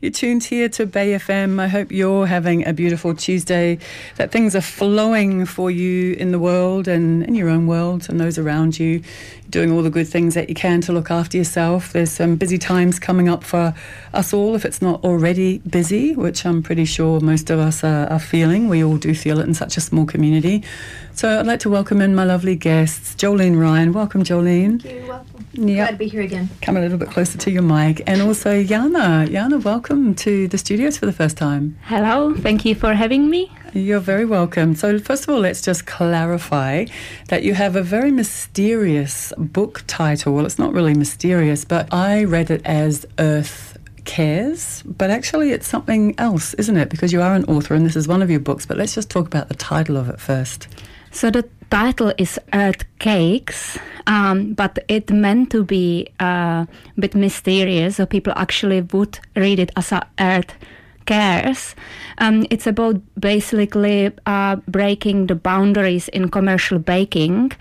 You're tuned here to Bay FM. I hope you're having a beautiful Tuesday, that things are flowing for you in the world and in your own world and those around you, doing all the good things that you can to look after yourself. There's some busy times coming up for us all, if it's not already busy, which I'm pretty sure most of us are, are feeling. We all do feel it in such a small community. So I'd like to welcome in my lovely guests, Jolene Ryan. Welcome, Jolene. Thank you. Welcome. Yep. Glad to be here again. Come a little bit closer to your mic. And also Jana. Jana, welcome to the studios for the first time. Hello, thank you for having me. You're very welcome. So, first of all, let's just clarify that you have a very mysterious book title. Well, it's not really mysterious, but I read it as Earth Cares, but actually it's something else, isn't it? Because you are an author and this is one of your books, but let's just talk about the title of it first. So the title is Earth Cakes, um, but it meant to be uh, a bit mysterious, so people actually would read it as a Earth Cares. Um, it's about basically uh, breaking the boundaries in commercial baking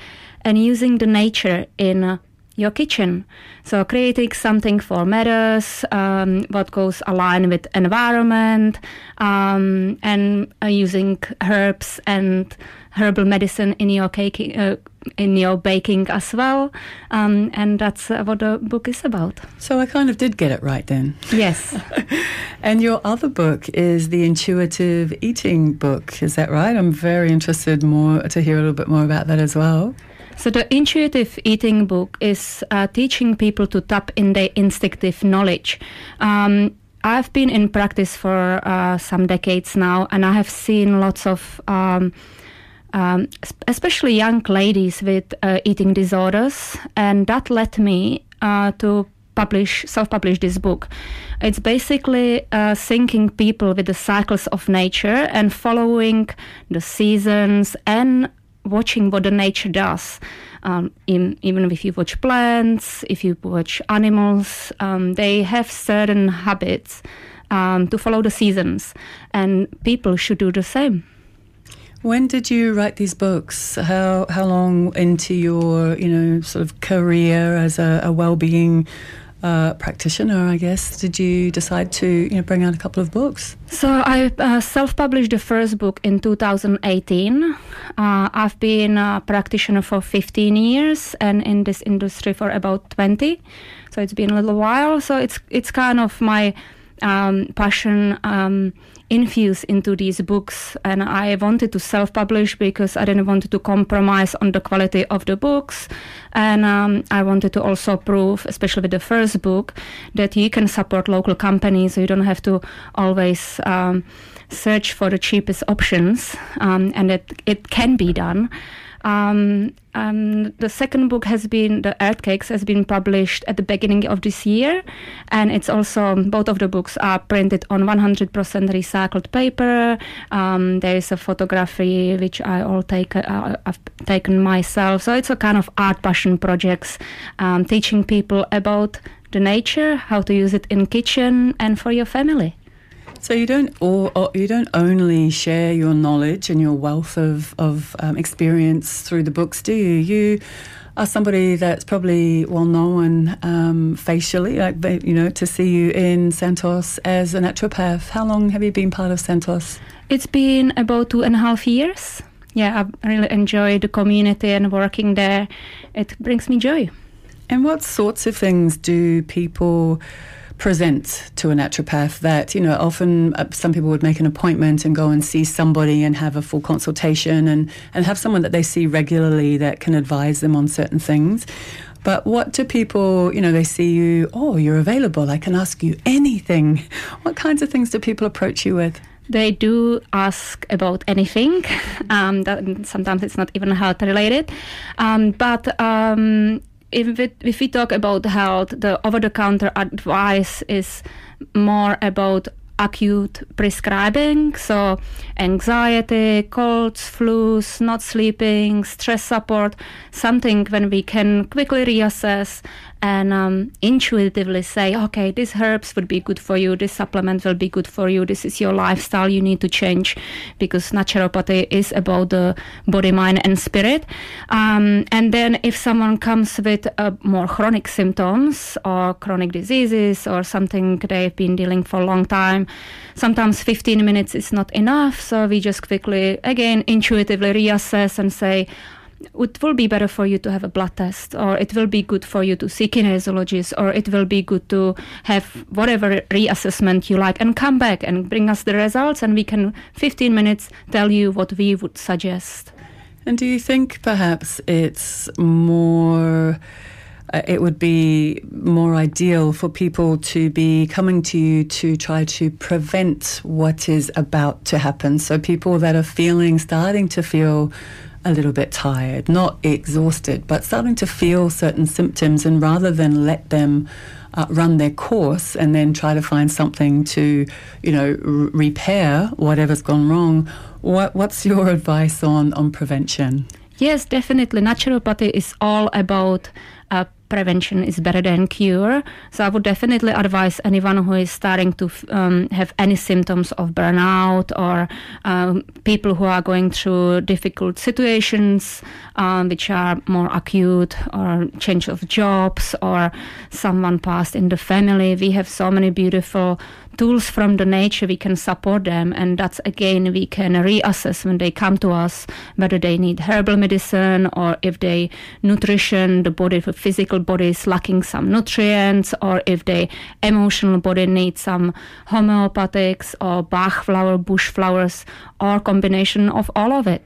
and using the nature in your kitchen. So creating something for matters, um, what goes aligned with environment, um, and uh, using herbs and herbal medicine in your cake, uh, in your baking as well. Um, and that's uh, what the book is about. So I kind of did get it right then. Yes. and your other book is the intuitive eating book. Is that right? I'm very interested more to hear a little bit more about that as well. So the intuitive eating book is uh, teaching people to tap in their instinctive knowledge. Um, I've been in practice for uh, some decades now, and I have seen lots of, um, um, especially young ladies with uh, eating disorders, and that led me uh, to publish, self-publish this book. It's basically uh, syncing people with the cycles of nature and following the seasons and watching what the nature does. Um, in, even if you watch plants, if you watch animals, um, they have certain habits um, to follow the seasons, and people should do the same. When did you write these books? How how long into your you know sort of career as a, a well-being uh, practitioner, I guess, did you decide to you know bring out a couple of books? So I uh, self-published the first book in 2018. Uh, I've been a practitioner for 15 years and in this industry for about 20. So it's been a little while. So it's it's kind of my um, passion um, infused into these books, and I wanted to self-publish because I didn't want to compromise on the quality of the books, and um, I wanted to also prove, especially with the first book, that you can support local companies, so you don't have to always um, search for the cheapest options, um, and that it can be done. Um, um, the second book has been the Earth Cakes has been published at the beginning of this year, and it's also both of the books are printed on 100% recycled paper. Um, there is a photography which I all take uh, I've taken myself, so it's a kind of art passion projects, um, teaching people about the nature, how to use it in kitchen and for your family. So you don't or, or, you don't only share your knowledge and your wealth of of um, experience through the books, do you? You are somebody that's probably well known um, facially, like you know, to see you in Santos as a naturopath. How long have you been part of Santos? It's been about two and a half years. Yeah, I really enjoy the community and working there. It brings me joy. And what sorts of things do people? Present to a naturopath that, you know, often uh, some people would make an appointment and go and see somebody and have a full consultation and, and have someone that they see regularly that can advise them on certain things. But what do people, you know, they see you, oh, you're available, I can ask you anything. What kinds of things do people approach you with? They do ask about anything. Um, that, sometimes it's not even health related. Um, but um, if, if we talk about health, the over the counter advice is more about acute prescribing, so anxiety, colds, flus, not sleeping, stress support, something when we can quickly reassess and um, intuitively say, okay, these herbs would be good for you, this supplement will be good for you, this is your lifestyle you need to change because naturopathy is about the body, mind, and spirit. Um, and then if someone comes with uh, more chronic symptoms or chronic diseases or something they've been dealing for a long time, sometimes 15 minutes is not enough. So we just quickly, again, intuitively reassess and say, it will be better for you to have a blood test, or it will be good for you to see kinesiologist, or it will be good to have whatever reassessment you like, and come back and bring us the results, and we can 15 minutes tell you what we would suggest. And do you think perhaps it's more? Uh, it would be more ideal for people to be coming to you to try to prevent what is about to happen. So, people that are feeling, starting to feel a little bit tired, not exhausted, but starting to feel certain symptoms, and rather than let them uh, run their course and then try to find something to, you know, r- repair whatever's gone wrong, what, what's your advice on, on prevention? Yes, definitely. Naturopathy is all about uh, prevention is better than cure. So I would definitely advise anyone who is starting to um, have any symptoms of burnout or um, people who are going through difficult situations, um, which are more acute, or change of jobs, or someone passed in the family. We have so many beautiful tools from the nature we can support them and that's again we can reassess when they come to us whether they need herbal medicine or if they nutrition the body the physical body is lacking some nutrients or if the emotional body needs some homeopathics or bach flower bush flowers or combination of all of it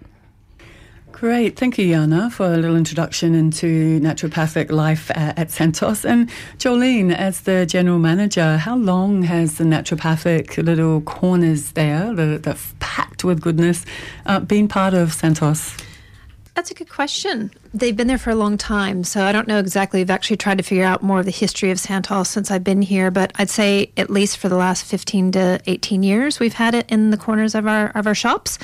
Great. Thank you, Jana, for a little introduction into naturopathic life at, at Santos. And Jolene, as the general manager, how long has the naturopathic little corners there, the, the packed with goodness, uh, been part of Santos? That's a good question. They've been there for a long time, so I don't know exactly. I've actually tried to figure out more of the history of Santos since I've been here, but I'd say at least for the last 15 to 18 years, we've had it in the corners of our of our shops.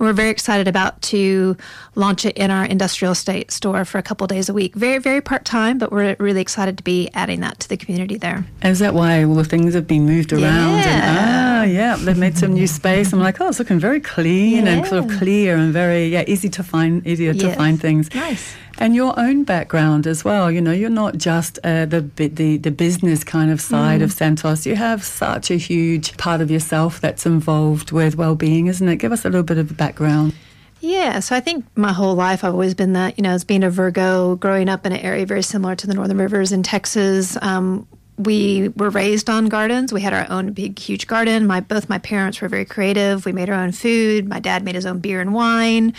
And we're very excited about to launch it in our industrial estate store for a couple days a week. Very, very part time, but we're really excited to be adding that to the community there. Is that why all the things have been moved around? Yeah. And, ah, yeah, they've made some new space. I'm like, oh, it's looking very clean yeah. and sort of clear and very, yeah, easy to find, easier yes. to find things. Nice and your own background as well. You know, you're not just uh, the, the the business kind of side mm. of Santos. You have such a huge part of yourself that's involved with well-being, isn't it? Give us a little bit of background. Yeah, so I think my whole life I've always been that, you know, as being a Virgo, growing up in an area very similar to the Northern Rivers in Texas. Um, we were raised on gardens. We had our own big, huge garden. My both my parents were very creative. We made our own food. My dad made his own beer and wine.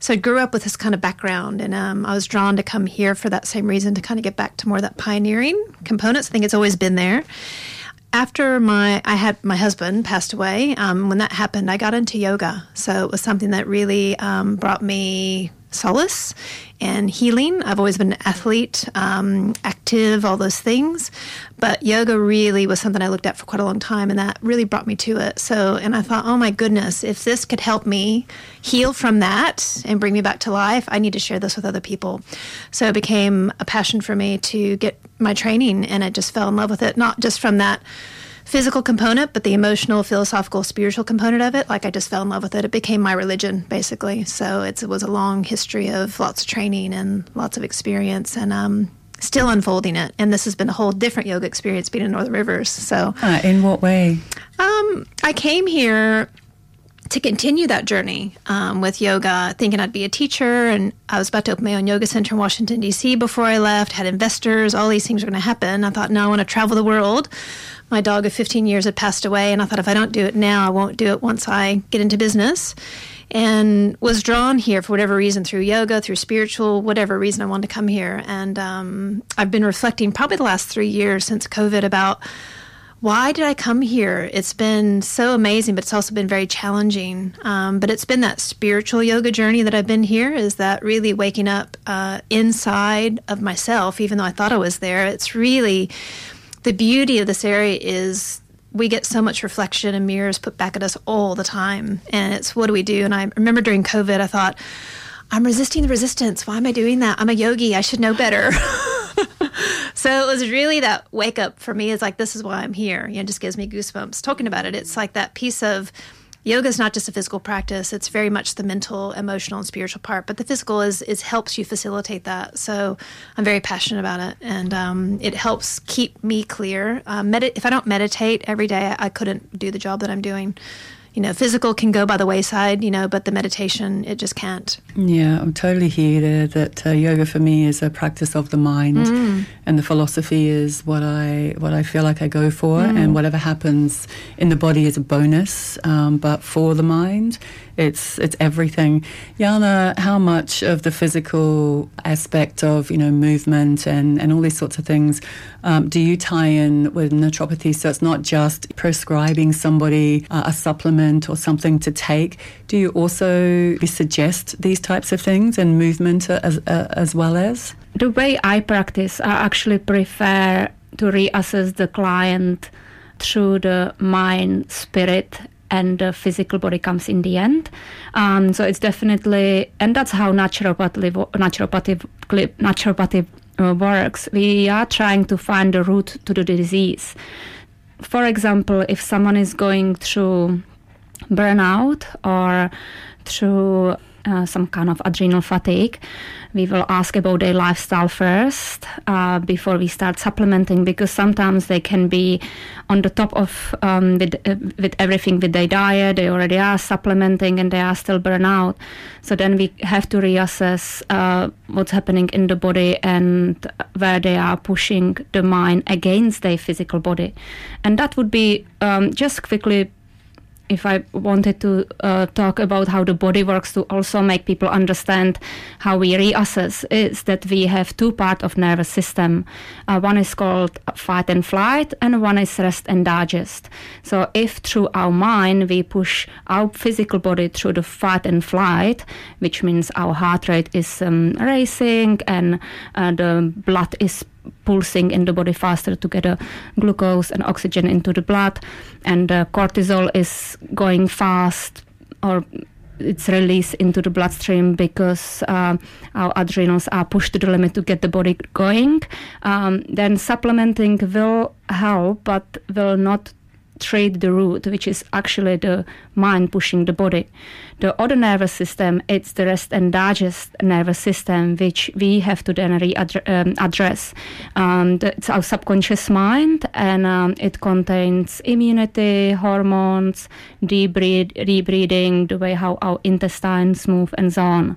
So I grew up with this kind of background, and um, I was drawn to come here for that same reason to kind of get back to more of that pioneering components. I think it's always been there. After my I had my husband passed away, um, when that happened, I got into yoga. So it was something that really um, brought me solace and healing. I've always been an athlete, um, active, all those things. But yoga really was something I looked at for quite a long time, and that really brought me to it. So, and I thought, oh my goodness, if this could help me heal from that and bring me back to life, I need to share this with other people. So it became a passion for me to get my training, and I just fell in love with it, not just from that physical component, but the emotional, philosophical, spiritual component of it, like I just fell in love with it. It became my religion, basically. So it was a long history of lots of training and lots of experience, and um, still unfolding it. And this has been a whole different yoga experience being in Northern Rivers. So, uh, in what way? Um, I came here to continue that journey um, with yoga, thinking I'd be a teacher. And I was about to open my own yoga center in Washington, D.C. before I left, had investors, all these things were going to happen. I thought, no, I want to travel the world my dog of 15 years had passed away, and I thought if I don't do it now, I won't do it once I get into business. And was drawn here for whatever reason through yoga, through spiritual, whatever reason I wanted to come here. And um, I've been reflecting probably the last three years since COVID about why did I come here? It's been so amazing, but it's also been very challenging. Um, but it's been that spiritual yoga journey that I've been here is that really waking up uh, inside of myself, even though I thought I was there. It's really the beauty of this area is we get so much reflection and mirrors put back at us all the time. And it's what do we do? And I remember during COVID, I thought, I'm resisting the resistance. Why am I doing that? I'm a yogi. I should know better. so it was really that wake up for me. Is like this is why I'm here. You know, just gives me goosebumps talking about it. It's like that piece of yoga is not just a physical practice. It's very much the mental emotional and spiritual part but the physical is is helps you facilitate that. So i'm very passionate about it and um, it helps keep me clear. Um, med- if i don't meditate every day I couldn't do the job that i'm doing you know, physical can go by the wayside, you know, but the meditation, it just can't. Yeah, I'm totally here that uh, yoga for me is a practice of the mind, mm. and the philosophy is what I what I feel like I go for, mm. and whatever happens in the body is a bonus, um, but for the mind, it's it's everything. Jana, how much of the physical aspect of you know movement and, and all these sorts of things um, do you tie in with naturopathy? So it's not just prescribing somebody uh, a supplement or something to take. Do you also suggest these types of things and movement as uh, as well as? The way I practice, I actually prefer to reassess the client through the mind, spirit, and the physical body comes in the end. Um, so it's definitely, and that's how naturopathy, naturopathy, naturopathy uh, works. We are trying to find the root to the disease. For example, if someone is going through burnout or through uh, some kind of adrenal fatigue, we will ask about their lifestyle first uh, before we start supplementing because sometimes they can be on the top of um, with, uh, with everything with their diet they already are supplementing and they are still burn out. So then we have to reassess uh, what's happening in the body and where they are pushing the mind against their physical body. And that would be um, just quickly if I wanted to uh, talk about how the body works to also make people understand how we reassess is that we have two parts of nervous system. Uh, one is called fight and flight, and one is rest and digest. So if through our mind we push our physical body through the fight and flight, which means our heart rate is um, racing and uh, the blood is pulsing in the body faster to get a glucose and oxygen into the blood, and uh, cortisol is going fast or it's released into the bloodstream because uh, our adrenals are pushed to the limit to get the body going. Um, then supplementing will help, but will not treat the root, which is actually the mind pushing the body. The other nervous system, it's the rest and digest nervous system, which we have to then re-address. Um, it's our subconscious mind, and um, it contains immunity, hormones, rebreathing, the way how our intestines move, and so on.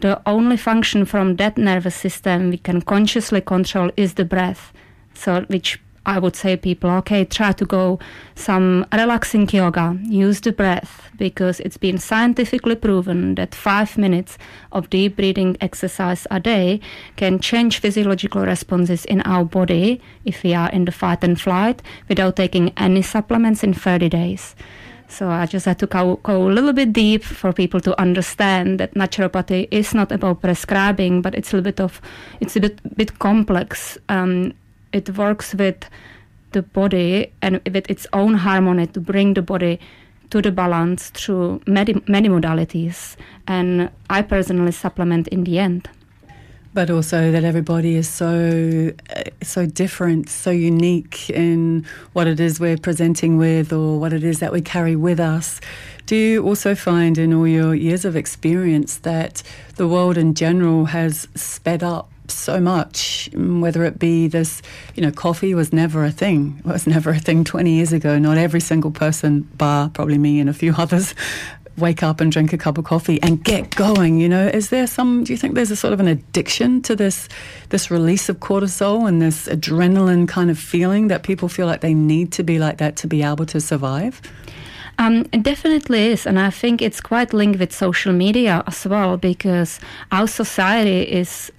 The only function from that nervous system we can consciously control is the breath. So, which I would say people, okay, try to go some relaxing yoga, use the breath because it's been scientifically proven that five minutes of deep breathing exercise a day can change physiological responses in our body if we are in the fight and flight without taking any supplements in 30 days. So I just had to go, go, a little bit deep for people to understand that naturopathy is not about prescribing, but it's a little bit of, it's a bit, bit complex. Um, it works with the body and with its own harmony to bring the body to the balance through many, many modalities. And I personally supplement in the end. But also that everybody is so eh, so different, so unique in what it is we're presenting with, or what it is that we carry with us. Do you also find in all your years of experience that the world in general has sped up so much, whether it be this, you know, coffee was never a thing. It was never a thing 20 years ago. Not every single person, bar probably me and a few others, wake up and drink a cup of coffee and get going. You know, is there some? Do you think there's a sort of an addiction to this, this release of cortisol and this adrenaline kind of feeling that people feel like they need to be like that to be able to survive? Um, it definitely is, and I think it's quite linked with social media as well because our society is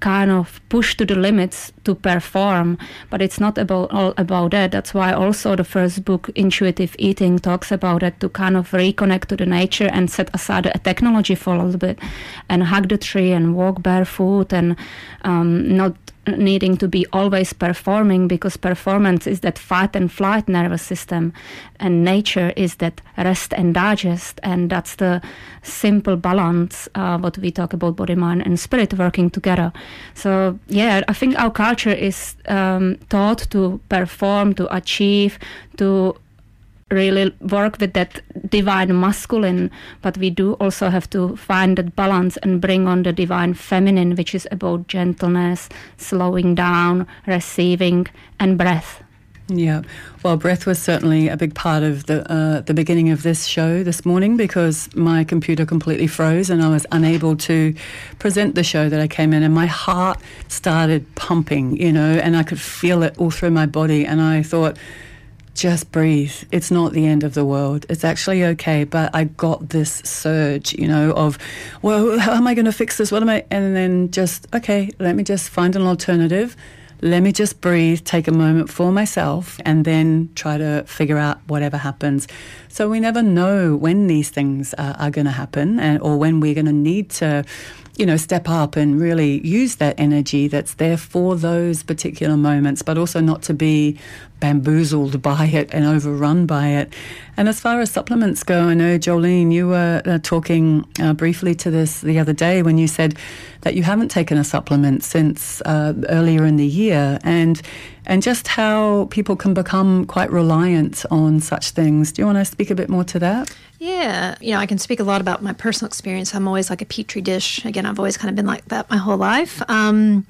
kind of pushed to the limits to perform but it's not about all about that. That's why also the first book intuitive eating talks about it to kind of reconnect to the nature and set aside a technology for a little bit and hug the tree and walk barefoot and um, not needing to be always performing because performance is that fight and flight nervous system and nature is that rest and digest and that's the simple balance uh, what we talk about body mind and spirit working together. So yeah i think our culture is um, taught to perform to achieve to really work with that divine masculine, but we do also have to find that balance and bring on the divine feminine, which is about gentleness, slowing down, receiving, and breath. Yeah, well, breath was certainly a big part of the uh, the beginning of this show this morning because my computer completely froze and I was unable to present the show that I came in, and my heart started pumping, you know, and I could feel it all through my body, and I thought just breathe. It's not the end of the world. It's actually okay. But I got this surge, you know, of, well, how am I going to fix this? What am I? And then just, okay, let me just find an alternative. Let me just breathe, take a moment for myself, and then try to figure out whatever happens. So we never know when these things are, are going to happen and, or when we're going to need to you know, step up and really use that energy that's there for those particular moments, but also not to be bamboozled by it and overrun by it. And as far as supplements go, I know, Jolene, you were uh, talking uh, briefly to this the other day when you said that you haven't taken a supplement since uh, earlier in the year. And and just how people can become quite reliant on such things. Do you want to speak a bit more to that? Yeah, you know, I can speak a lot about my personal experience. I'm always like a petri dish. Again, I've always kind of been like that my whole life. Um,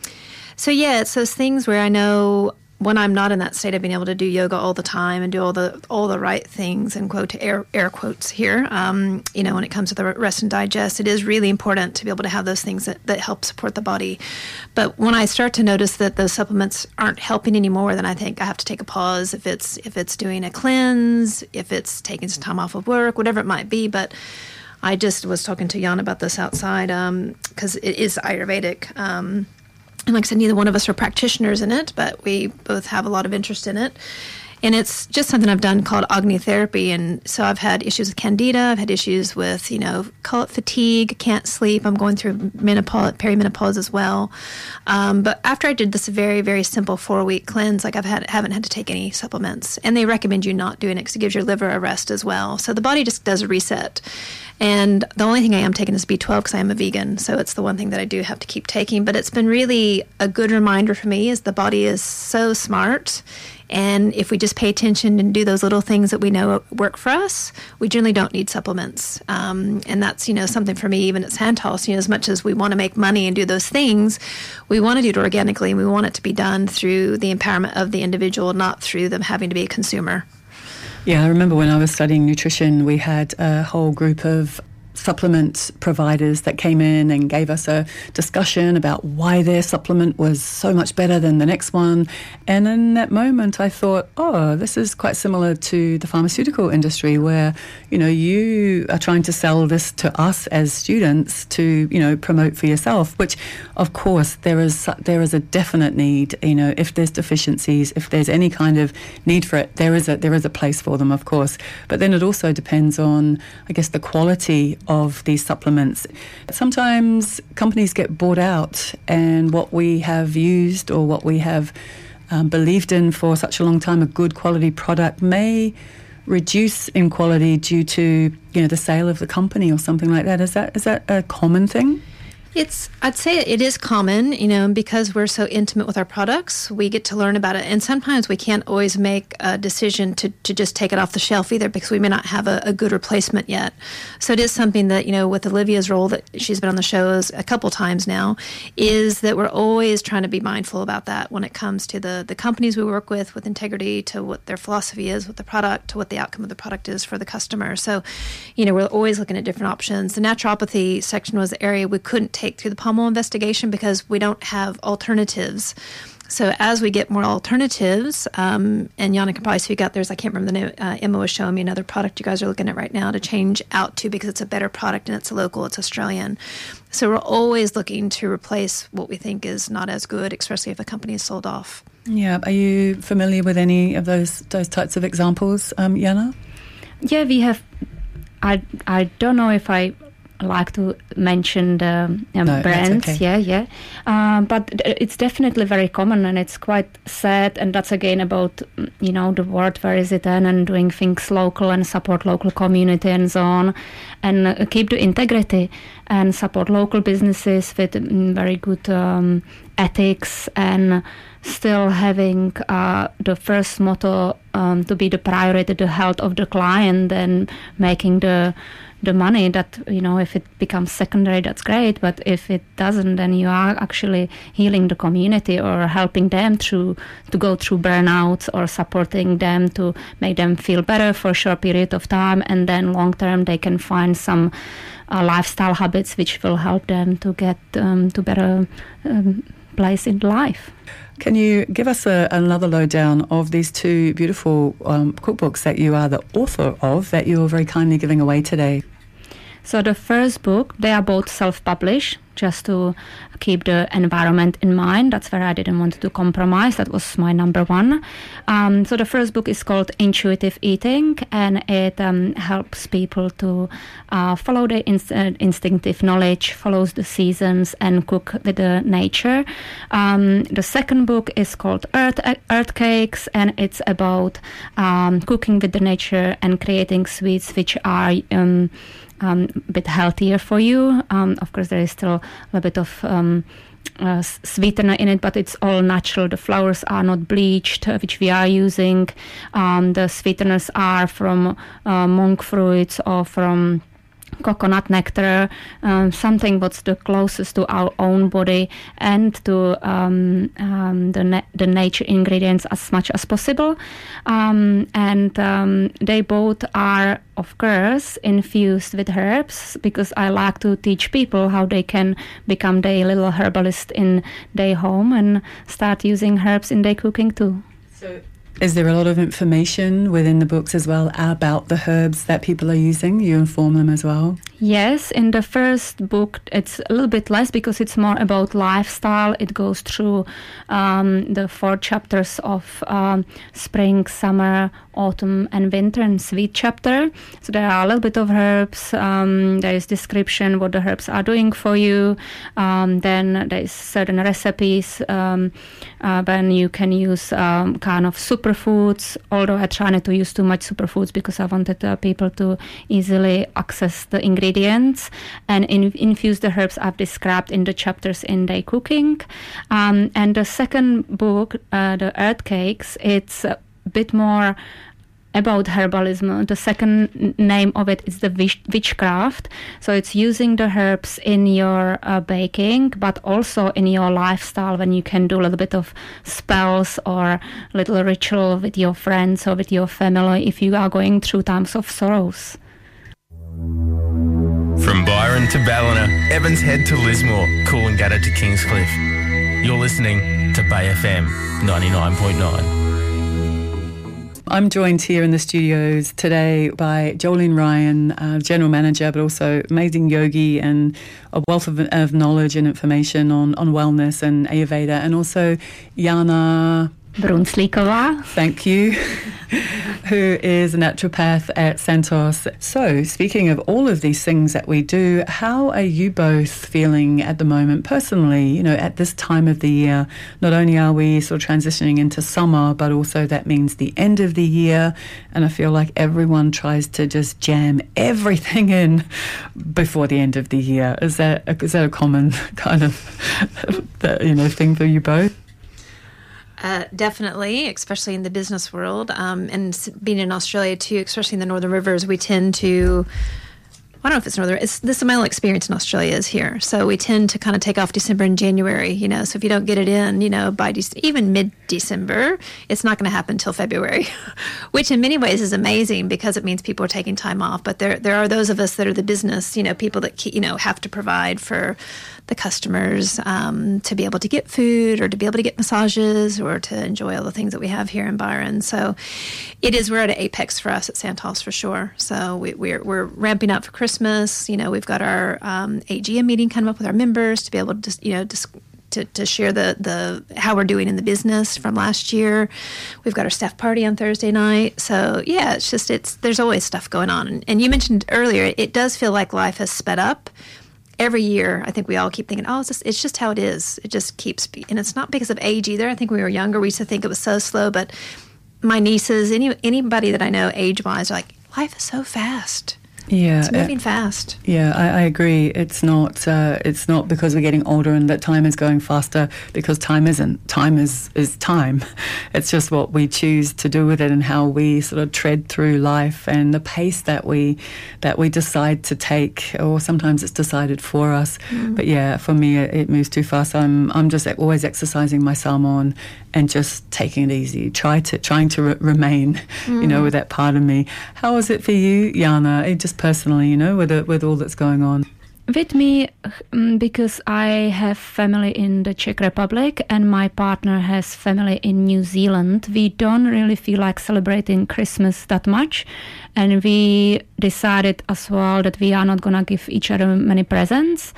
so yeah, it's those things where I know when I'm not in that state of being able to do yoga all the time and do all the all the right things and quote air air quotes here, um, you know, when it comes to the rest and digest, it is really important to be able to have those things that, that help support the body. But when I start to notice that those supplements aren't helping anymore, then I think I have to take a pause. If it's if it's doing a cleanse, if it's taking some time off of work, whatever it might be, but. I just was talking to Jan about this outside because um, it is Ayurvedic. Um, and like I said, neither one of us are practitioners in it, but we both have a lot of interest in it. And it's just something I've done called Agni therapy. And so I've had issues with candida. I've had issues with, you know, call it fatigue, can't sleep. I'm going through menopause, perimenopause as well. Um, but after I did this very, very simple four week cleanse, like I've had, haven't had to take any supplements. And they recommend you not doing it because it gives your liver a rest as well. So the body just does a reset. And the only thing I am taking is B12 because I am a vegan. So it's the one thing that I do have to keep taking. But it's been really a good reminder for me is the body is so smart and if we just pay attention and do those little things that we know work for us, we generally don't need supplements. Um, and that's, you know, something for me, even at Santos, you know, as much as we want to make money and do those things, we want to do it organically and we want it to be done through the empowerment of the individual, not through them having to be a consumer. Yeah, I remember when I was studying nutrition, we had a whole group of supplement providers that came in and gave us a discussion about why their supplement was so much better than the next one. And in that moment, I thought, oh, this is quite similar to the pharmaceutical industry, where you know you are trying to sell this to us as students to you know promote for yourself. Which, of course, there is there is a definite need. You know, if there's deficiencies, if there's any kind of need for it, there is a there is a place for them, of course. But then it also depends on, I guess, the quality of these supplements. Sometimes companies get bought out, and what we have used or what we have um, believed in for such a long time, a good quality product, may reduce in quality due to you know the sale of the company or something like that. Is that is that a common thing? It's, I'd say it is common, you know, because we're so intimate with our products, we get to learn about it. And sometimes we can't always make a decision to, to just take it off the shelf either because we may not have a, a good replacement yet. So it is something that, you know, with Olivia's role that she's been on the shows a couple times now, is that we're always trying to be mindful about that when it comes to the, the companies we work with, with integrity, to what their philosophy is with the product, to what the outcome of the product is for the customer. So, you know, we're always looking at different options. The naturopathy section was the area we couldn't take take through the pommel investigation because we don't have alternatives. So as we get more alternatives, um, and Jana can probably speak out, there's I can't remember the name. Uh, Emma was showing me another product you guys are looking at right now to change out to because it's a better product and it's local, it's Australian. So we're always looking to replace what we think is not as good, especially if a company is sold off. Yeah, are you familiar with any of those those types of examples, um, Jana? Yeah, we have. I I don't know if I like to mention the um, No, brands. okay. Yeah, yeah. Um, but th- it's definitely very common, and it's quite sad. And that's again about mm, you know the world where is it in, and doing things local and support local community and so on, and uh, keep the integrity and support local businesses with mm, very good um, ethics and still having uh, the first motto um, to be the priority, the health of the client, and making the the money that you know if it becomes secondary that's great. But if it doesn't then you are actually healing the community or helping them through to go through burnouts or supporting them to make them feel better for a short period of time. And then long term they can find some uh, lifestyle habits which will help them to get um, to better um, place in life Can you give us a, another lowdown of these two beautiful um, cookbooks that you are the author of that you're very kindly giving away today? So the first book, they are both self-published, just to keep the environment in mind. That's where I didn't want to compromise. That was my number one. Um, so the first book is called Intuitive Eating, and it um, helps people to uh, follow their uh, instinctive knowledge, follows the seasons, and cook with the nature. Um, the second book is called Earth Earth Cakes, and it's about um, cooking with the nature and creating sweets which are um, a bit healthier for you. Um, of course, there is still a bit of um, uh, sweetener in it, but it's all natural. The flours are not bleached, uh, which we are using. Um, the sweeteners are from uh, monk fruits or from coconut nectar, um, something what's the closest to our own body and to um, um, the, na- the nature ingredients as much as possible. Um, and um, they both are, of course, infused with herbs because I like to teach people how they can become their little herbalist in their home and start using herbs in their cooking too. So, is there a lot of information within the books as well about the herbs that people are using? You inform them as well. Yes, in the first book, it's a little bit less because it's more about lifestyle. It goes through um, the four chapters of um, spring, summer, autumn, and winter, and sweet chapter. So there are a little bit of herbs. Um, there is description what the herbs are doing for you. Um, then there is certain recipes um, uh, when you can use um, kind of superfoods. Although I try not to use too much superfoods because I wanted uh, people to easily access the ingredients and in, infuse the herbs I've described in the chapters in Day cooking. Um, and the second book, uh, the Earth Cakes, it's a bit more about herbalism. The second name of it is the witchcraft. So it's using the herbs in your uh, baking, but also in your lifestyle when you can do a little bit of spells or little ritual with your friends or with your family if you are going through times of sorrows. From Byron to Ballina, Evans Head to Lismore, Coolangatta to Kingscliff. You're listening to Bay FM 99.9. I'm joined here in the studios today by Jolene Ryan, uh, General Manager, but also amazing yogi and a wealth of, of knowledge and information on, on wellness and Ayurveda, and also Jana Brunclikova. Thank you, who is a naturopath at Santos. So, speaking of all of these things that we do, how are you both feeling at the moment personally? You know, at this time of the year, not only are we sort of transitioning into summer, but also that means the end of the year. And I feel like everyone tries to just jam everything in before the end of the year. Is that a, is that a common kind of you know thing for you both? Uh, definitely, especially in the business world, um, and being in Australia too, especially in the Northern Rivers, we tend to. I don't know if it's northern. It's this is my experience in Australia is here. So we tend to kind of take off December and January. You know, so if you don't get it in, you know, by Dec- even mid December, it's not going to happen until February, which in many ways is amazing because it means people are taking time off. But there there are those of us that are the business, you know, people that you know have to provide for the customers um, to be able to get food or to be able to get massages or to enjoy all the things that we have here in Byron. So it is we're at an apex for us at Santos for sure. So we, we're we're ramping up for Christmas. You know, we've got our um, AGM meeting coming up with our members to be able to just you know to, to share the, the how we're doing in the business from last year. We've got our staff party on Thursday night. So yeah, it's just it's there's always stuff going on. And, and you mentioned earlier, it does feel like life has sped up every year, I think we all keep thinking, oh, it's just, it's just how it is. It just keeps, and it's not because of age either. I think when we were younger, we used to think it was so slow, but my nieces, any anybody that I know age wise, are like, life is so fast. Yeah, it's moving uh, fast. Yeah, I, I, agree. It's not. Uh, it's not because we're getting older and that time is going faster. Because time isn't. Time is is time. It's just what we choose to do with it and how we sort of tread through life and the pace that we that we decide to take, or sometimes it's decided for us. Mm. But yeah, for me, it, it, moves too fast. I'm I'm just always exercising my salmon and just taking it easy. Try to trying to re- remain, mm. you know, mm. with that part of me. How was it for you, Jana? It just personally, you know, with it, with all that's going on? With me, mm, because I have family in the Czech Republic and my partner has family in New Zealand, we don't really feel like celebrating Christmas that much. And we decided as well that we are not going to give each other many presents.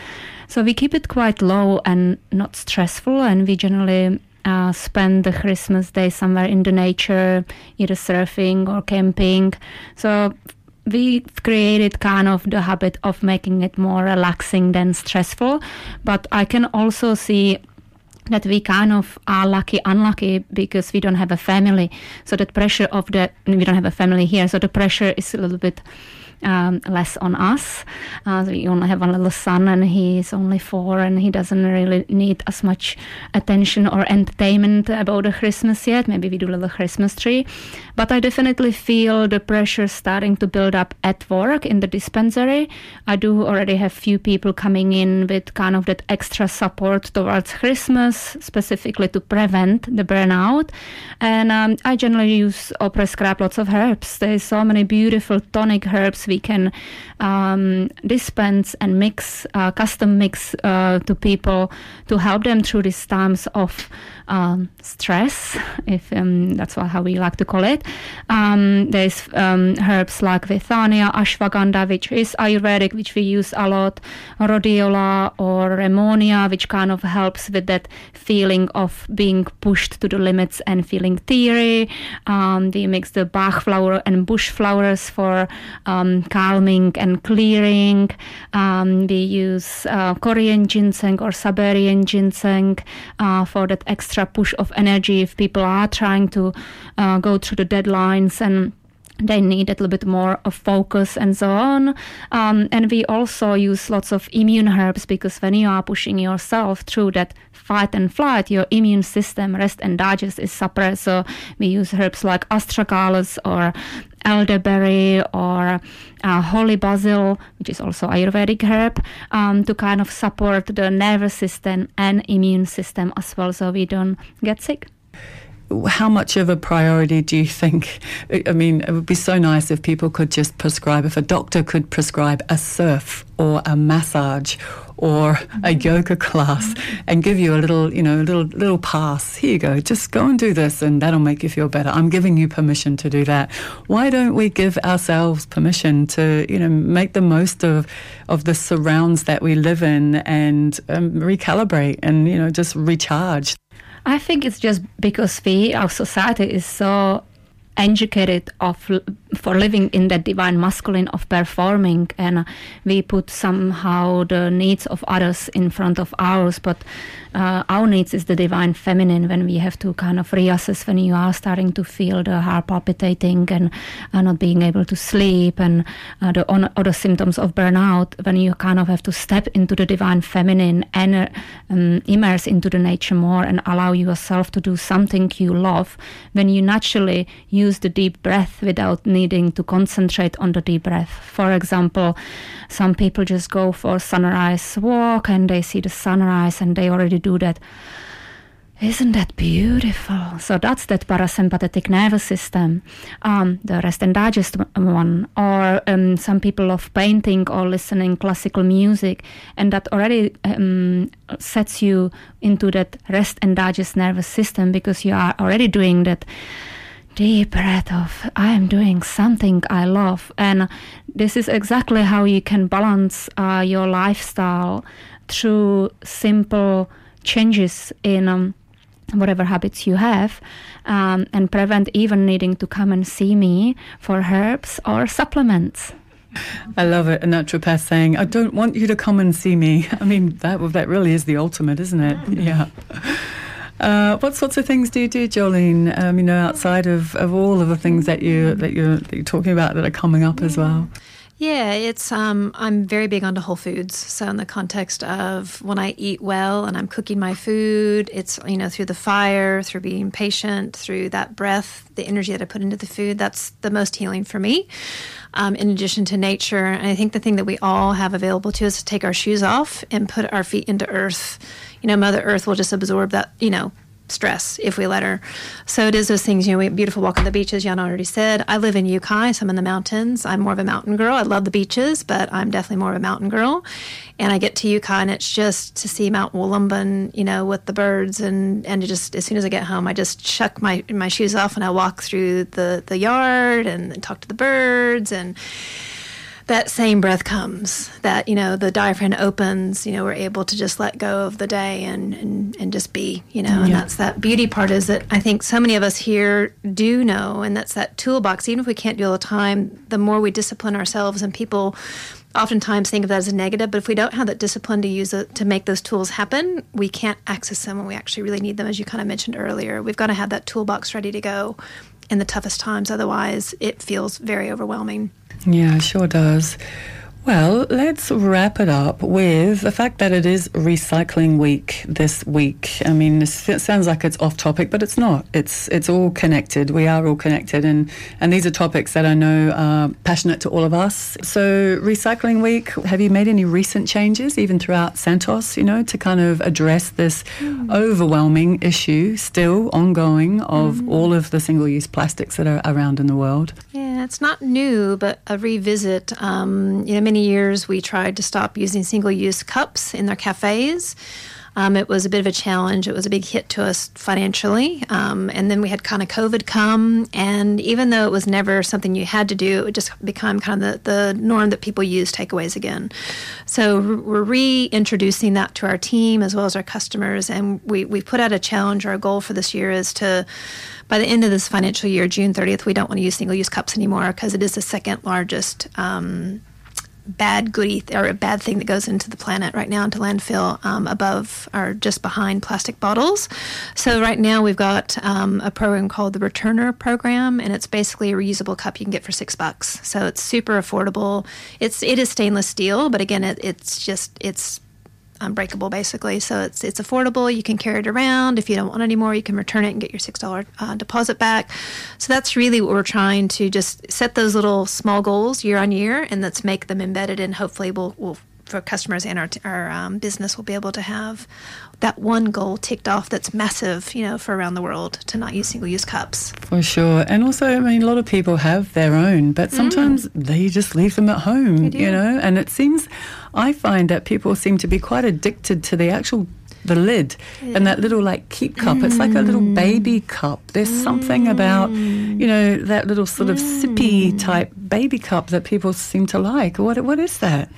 So we keep it quite low and not stressful. And we generally uh, spend the Christmas day somewhere in the nature, either surfing or camping. So we created kind of the habit of making it more relaxing than stressful. But I can also see that we kind of are lucky, unlucky because we don't have a family. So the pressure of the we don't have a family here. So the pressure is a little bit um, less on us. Uh, we only have one little son, and he's only four, and he doesn't really need as much attention or entertainment about the Christmas yet. Maybe we do a little Christmas tree, but I definitely feel the pressure starting to build up at work in the dispensary. I do already have few people coming in with kind of that extra support towards Christmas, specifically to prevent the burnout. And um, I generally use or prescribe lots of herbs. There's so many beautiful tonic herbs we can um, dispense and mix, uh, custom mix uh, to people to help them through these times of um, stress, if um, that's how we like to call it. Um, there's um, herbs like Withania, ashwagandha, which is Ayurvedic, which we use a lot, rhodiola or Rehmannia, which kind of helps with that feeling of being pushed to the limits and feeling teary. Um, we mix the Bach flower and bush flowers for um, calming and clearing. we use uh, Korean ginseng or Siberian ginseng uh, for that extra push of energy if people are trying to uh, go through the deadlines and they need a little bit more of focus and so on. Um, and we also use lots of immune herbs because when you are pushing yourself through that fight and flight, your immune system, rest and digest is suppressed. So we use herbs like astragalus or elderberry or uh, holy basil, which is also Ayurvedic herb, um, to kind of support the nervous system and immune system as well so we don't get sick how much of a priority do you think? I mean, it would be so nice if people could just prescribe, if a doctor could prescribe a surf or a massage or a yoga class and give you a little, you know, a little little pass. Here you go. Just go and do this and that'll make you feel better. I'm giving you permission to do that. Why don't we give ourselves permission to, you know, make the most of of the surrounds that we live in and um, recalibrate and, you know, just recharge? I think it's just because we, our society is so educated of for living in that divine masculine of performing and we put somehow the needs of others in front of ours but uh, our needs is the divine feminine when we have to kind of reassess when you are starting to feel the heart palpitating and uh, not being able to sleep and uh, the other symptoms of burnout when you kind of have to step into the divine feminine and um, immerse into the nature more and allow yourself to do something you love when you naturally use the deep breath without needing to concentrate on the deep breath for example some people just go for a sunrise walk and they see the sunrise and they already do that. Isn't that beautiful? So that's that parasympathetic nervous system, um, the rest and digest one. Or um, some people love painting or listening classical music, and that already um, sets you into that rest and digest nervous system because you are already doing that deep breath of I am doing something I love, and this is exactly how you can balance uh, your lifestyle through simple changes in um, whatever habits you have um, and prevent even needing to come and see me for herbs or supplements. I love it. A naturopath saying, "I don't want you to come and see me." I mean, that that really is the ultimate, isn't it? Yeah. Uh, what sorts of things do you do, Jolene? Um, you know, outside of, of all of the things that you that you're, that you're talking about that are coming up as well. Yeah, it's um, I'm very big onto whole foods. So in the context of when I eat well and I'm cooking my food, it's you know through the fire, through being patient, through that breath, the energy that I put into the food. That's the most healing for me. Um, in addition to nature, and I think the thing that we all have available to us is to take our shoes off and put our feet into earth. You know, Mother Earth will just absorb that. You know, stress if we let her. So it is those things, you know, we beautiful walk on the beaches, Jan already said. I live in Uki, so I'm in the mountains. I'm more of a mountain girl. I love the beaches, but I'm definitely more of a mountain girl. And I get to Uki and it's just to see Mount Wollumbin, you know, with the birds and, and just as soon as I get home I just chuck my my shoes off and I walk through the, the yard and talk to the birds and that same breath comes that you know the diaphragm opens you know we're able to just let go of the day and and, and just be you know and that's that beauty part is that i think so many of us here do know and that's that toolbox. Even if we can't do all the time the more we discipline ourselves and people oftentimes think of that as a negative but if we don't have that discipline to use it to make those tools happen we can't access them when we actually really need them as you kind of mentioned earlier. We've got to have that toolbox ready to go in the toughest times otherwise it feels very overwhelming yeah, sure does. Well, let's wrap it up with the fact that it is recycling week this week. I mean, it sounds like it's off topic, but it's not. It's it's all connected. We are all connected, and and these are topics that I know are passionate to all of us. So, recycling week. Have you made any recent changes, even throughout Santos? You know, to kind of address this mm. overwhelming issue, still ongoing, of mm. all of the single-use plastics that are around in the world. Yeah, it's not new, but a revisit. Um, you know, many years we tried to stop using single use cups in their cafes. Um, it was a bit of a challenge. It was a big hit to us financially. Um, and then we had kind of COVID come. And even though it was never something you had to do, it would just become kind of the, the norm that people use takeaways again. So we're reintroducing that to our team as well as our customers. And we, we put out a challenge. Our goal for this year is to by the end of this financial year, June 30th, we don't want to use single use cups anymore because it is the second largest um, bad goodie or a bad thing that goes into the planet right now into landfill um, above or just behind plastic bottles. So right now we've got um, a program called the Returnr Program, and it's basically a reusable cup you can get for six bucks. So it's super affordable. It's it is stainless steel, but again, it, it's just it's unbreakable basically. So it's it's affordable. You can carry it around. If you don't want anymore, you can return it and get your six dollar uh, deposit back. So that's really what we're trying to just set those little small goals year on year, and let's make them embedded. And hopefully, we'll, we'll for customers and our, our um, business will be able to have that one goal ticked off that's massive, you know, for around the world to not use single use cups. For sure. And also, I mean, a lot of people have their own, but sometimes mm. they just leave them at home, you know, and it seems, I find that people seem to be quite addicted to the actual the lid yeah. and that little like keep cup. Mm. It's like a little mm. baby cup. There's mm. something about, you know, that little sort of mm. sippy type baby cup that people seem to like. What what is that?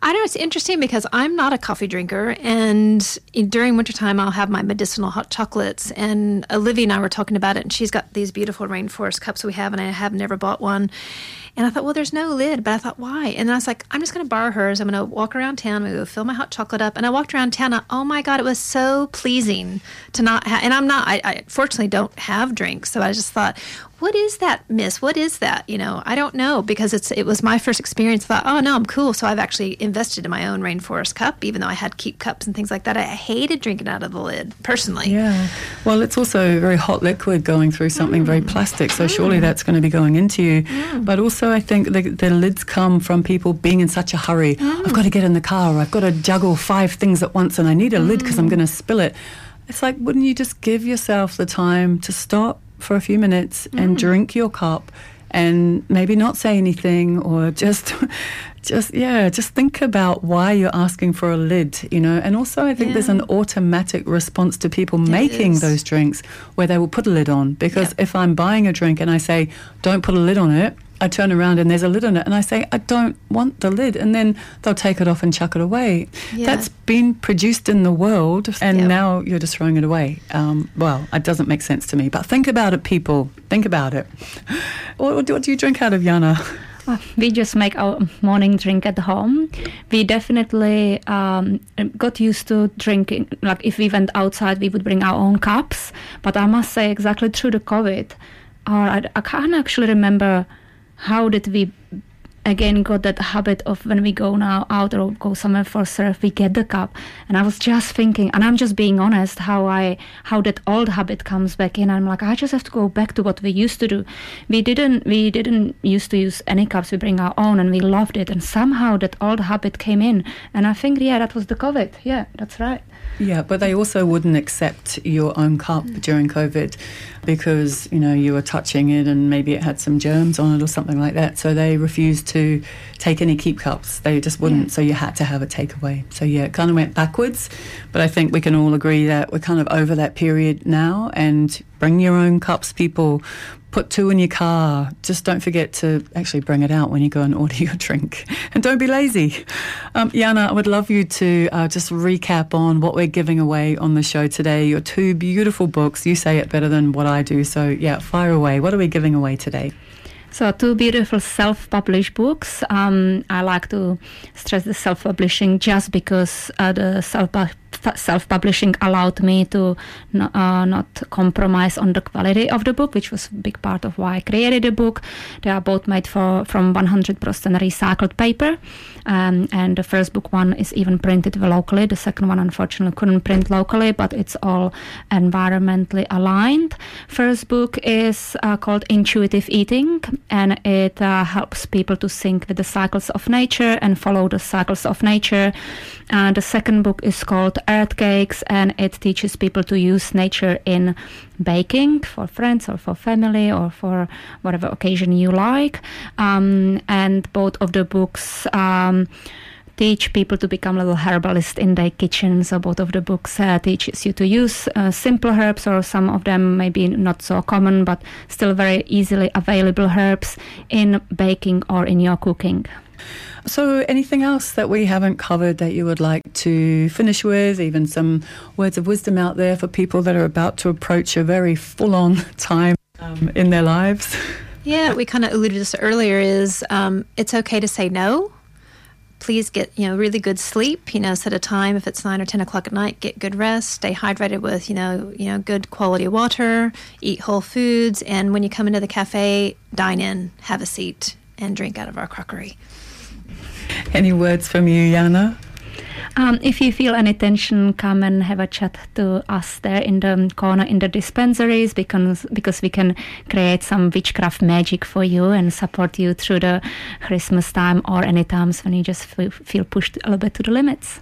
I know it's interesting because I'm not a coffee drinker, and during wintertime, I'll have my medicinal hot chocolates. And Olivia and I were talking about it, and she's got these beautiful rainforest cups we have, and I have never bought one. And I thought, well, there's no lid, but I thought, why? And I was like, I'm just going to borrow hers. I'm going to walk around town. To go fill my hot chocolate up. And I walked around town. And, oh my God, it was so pleasing to not have. And I'm not. I, I fortunately don't have drinks, so I just thought, what is that miss? What is that? You know i don't know because it's it was my first experience. I thought oh no i'm cool. So i've actually invested in my own rainforest cup even though i had keep cups and things like that. I hated drinking out of the lid personally. Yeah. Well it's also very hot liquid going through something mm. very plastic so mm. surely that's going to be going into you. Mm. but also i think the, the, lids come from people being in such a hurry. Mm. i've got to get in the car. I've got to juggle five things at once and i need a lid because i'm mm. going to spill it. It's like wouldn't you just give yourself the time to stop for a few minutes mm. and drink your cup and maybe not say anything or just just yeah just think about why you're asking for a lid you know and also i think yeah. there's an automatic response to people it making is. those drinks where they will put a lid on because yep. if i'm buying a drink and i say don't put a lid on it I turn around and there's a lid on it, and I say, I don't want the lid. And then they'll take it off and chuck it away. Yeah. That's been produced in the world, and Yep. now you're just throwing it away. Um, well, it doesn't make sense to me. But think about it, people. Think about it. What, what do- you drink out of, Jana? Uh, We just make our morning drink at home. We definitely um, got used to drinking. Like if we went outside, we would bring our own cups. But I must say, exactly through the COVID, or I, I can't actually remember how did we again got that habit of when we go now out or go somewhere for surf we get the cup. And i was just thinking and i'm just being honest how i how that old habit comes back in. I'm like i just have to go back to what we used to do. We didn't we didn't used to use any cups. We bring our own and we loved it. And somehow that old habit came in. And i think yeah that was the covid. Yeah that's right. Yeah, but they also wouldn't accept your own cup during COVID because, you know, you were touching it and maybe it had some germs on it or something like that. So they refused to take any keep cups. They just wouldn't. So you had to have a takeaway. So yeah, it kind of went backwards. But I think we can all agree that we're kind of over that period now and bring your own cups, people. Put two in your car. Just don't forget to actually bring it out when you go and order your drink. And don't be lazy. Um, Jana, I would love you to uh, just recap on what we're giving away on the show today. Your two beautiful books. You say it better than what I do. So, yeah, fire away. What are we giving away today? So two beautiful self-published books. Um, I like to stress the self-publishing just because uh, the self self-publishing allowed me to no, uh, not compromise on the quality of the book, which was a big part of why I created the book. They are both made for from 100% recycled paper, um, and the first book one is even printed locally. The second one, unfortunately, couldn't print locally, but it's all environmentally aligned. First book is uh, called Intuitive Eating, and it uh, helps people to sync with the cycles of nature and follow the cycles of nature. Uh, the second book is called Earth Cakes, and it teaches people to use nature in baking for friends or for family or for whatever occasion you like. Um, and both of the books. Um, teach people to become little herbalist in their kitchen. So both of the books uh, teaches you to use uh, simple herbs, or some of them maybe not so common, but still very easily available herbs in baking or in your cooking. So, anything else that we haven't covered that you would like to finish with? Even some words of wisdom out there for people that are about to approach a very full on time um, in their lives? Yeah, we kind of alluded to this earlier. Is um, it's okay to say no. Please get you know really good sleep. You know, set a time if it's nine or ten o'clock at night. Get good rest. Stay hydrated with you know you know good quality water. Eat whole foods, and when you come into the cafe, dine in, have a seat, and drink out of our crockery. Any words from you, Jana? Um, if you feel any tension, come and have a chat to us there in the corner in the dispensaries because because we can create some witchcraft magic for you and support you through the Christmas time or any times when you just feel, feel pushed a little bit to the limits.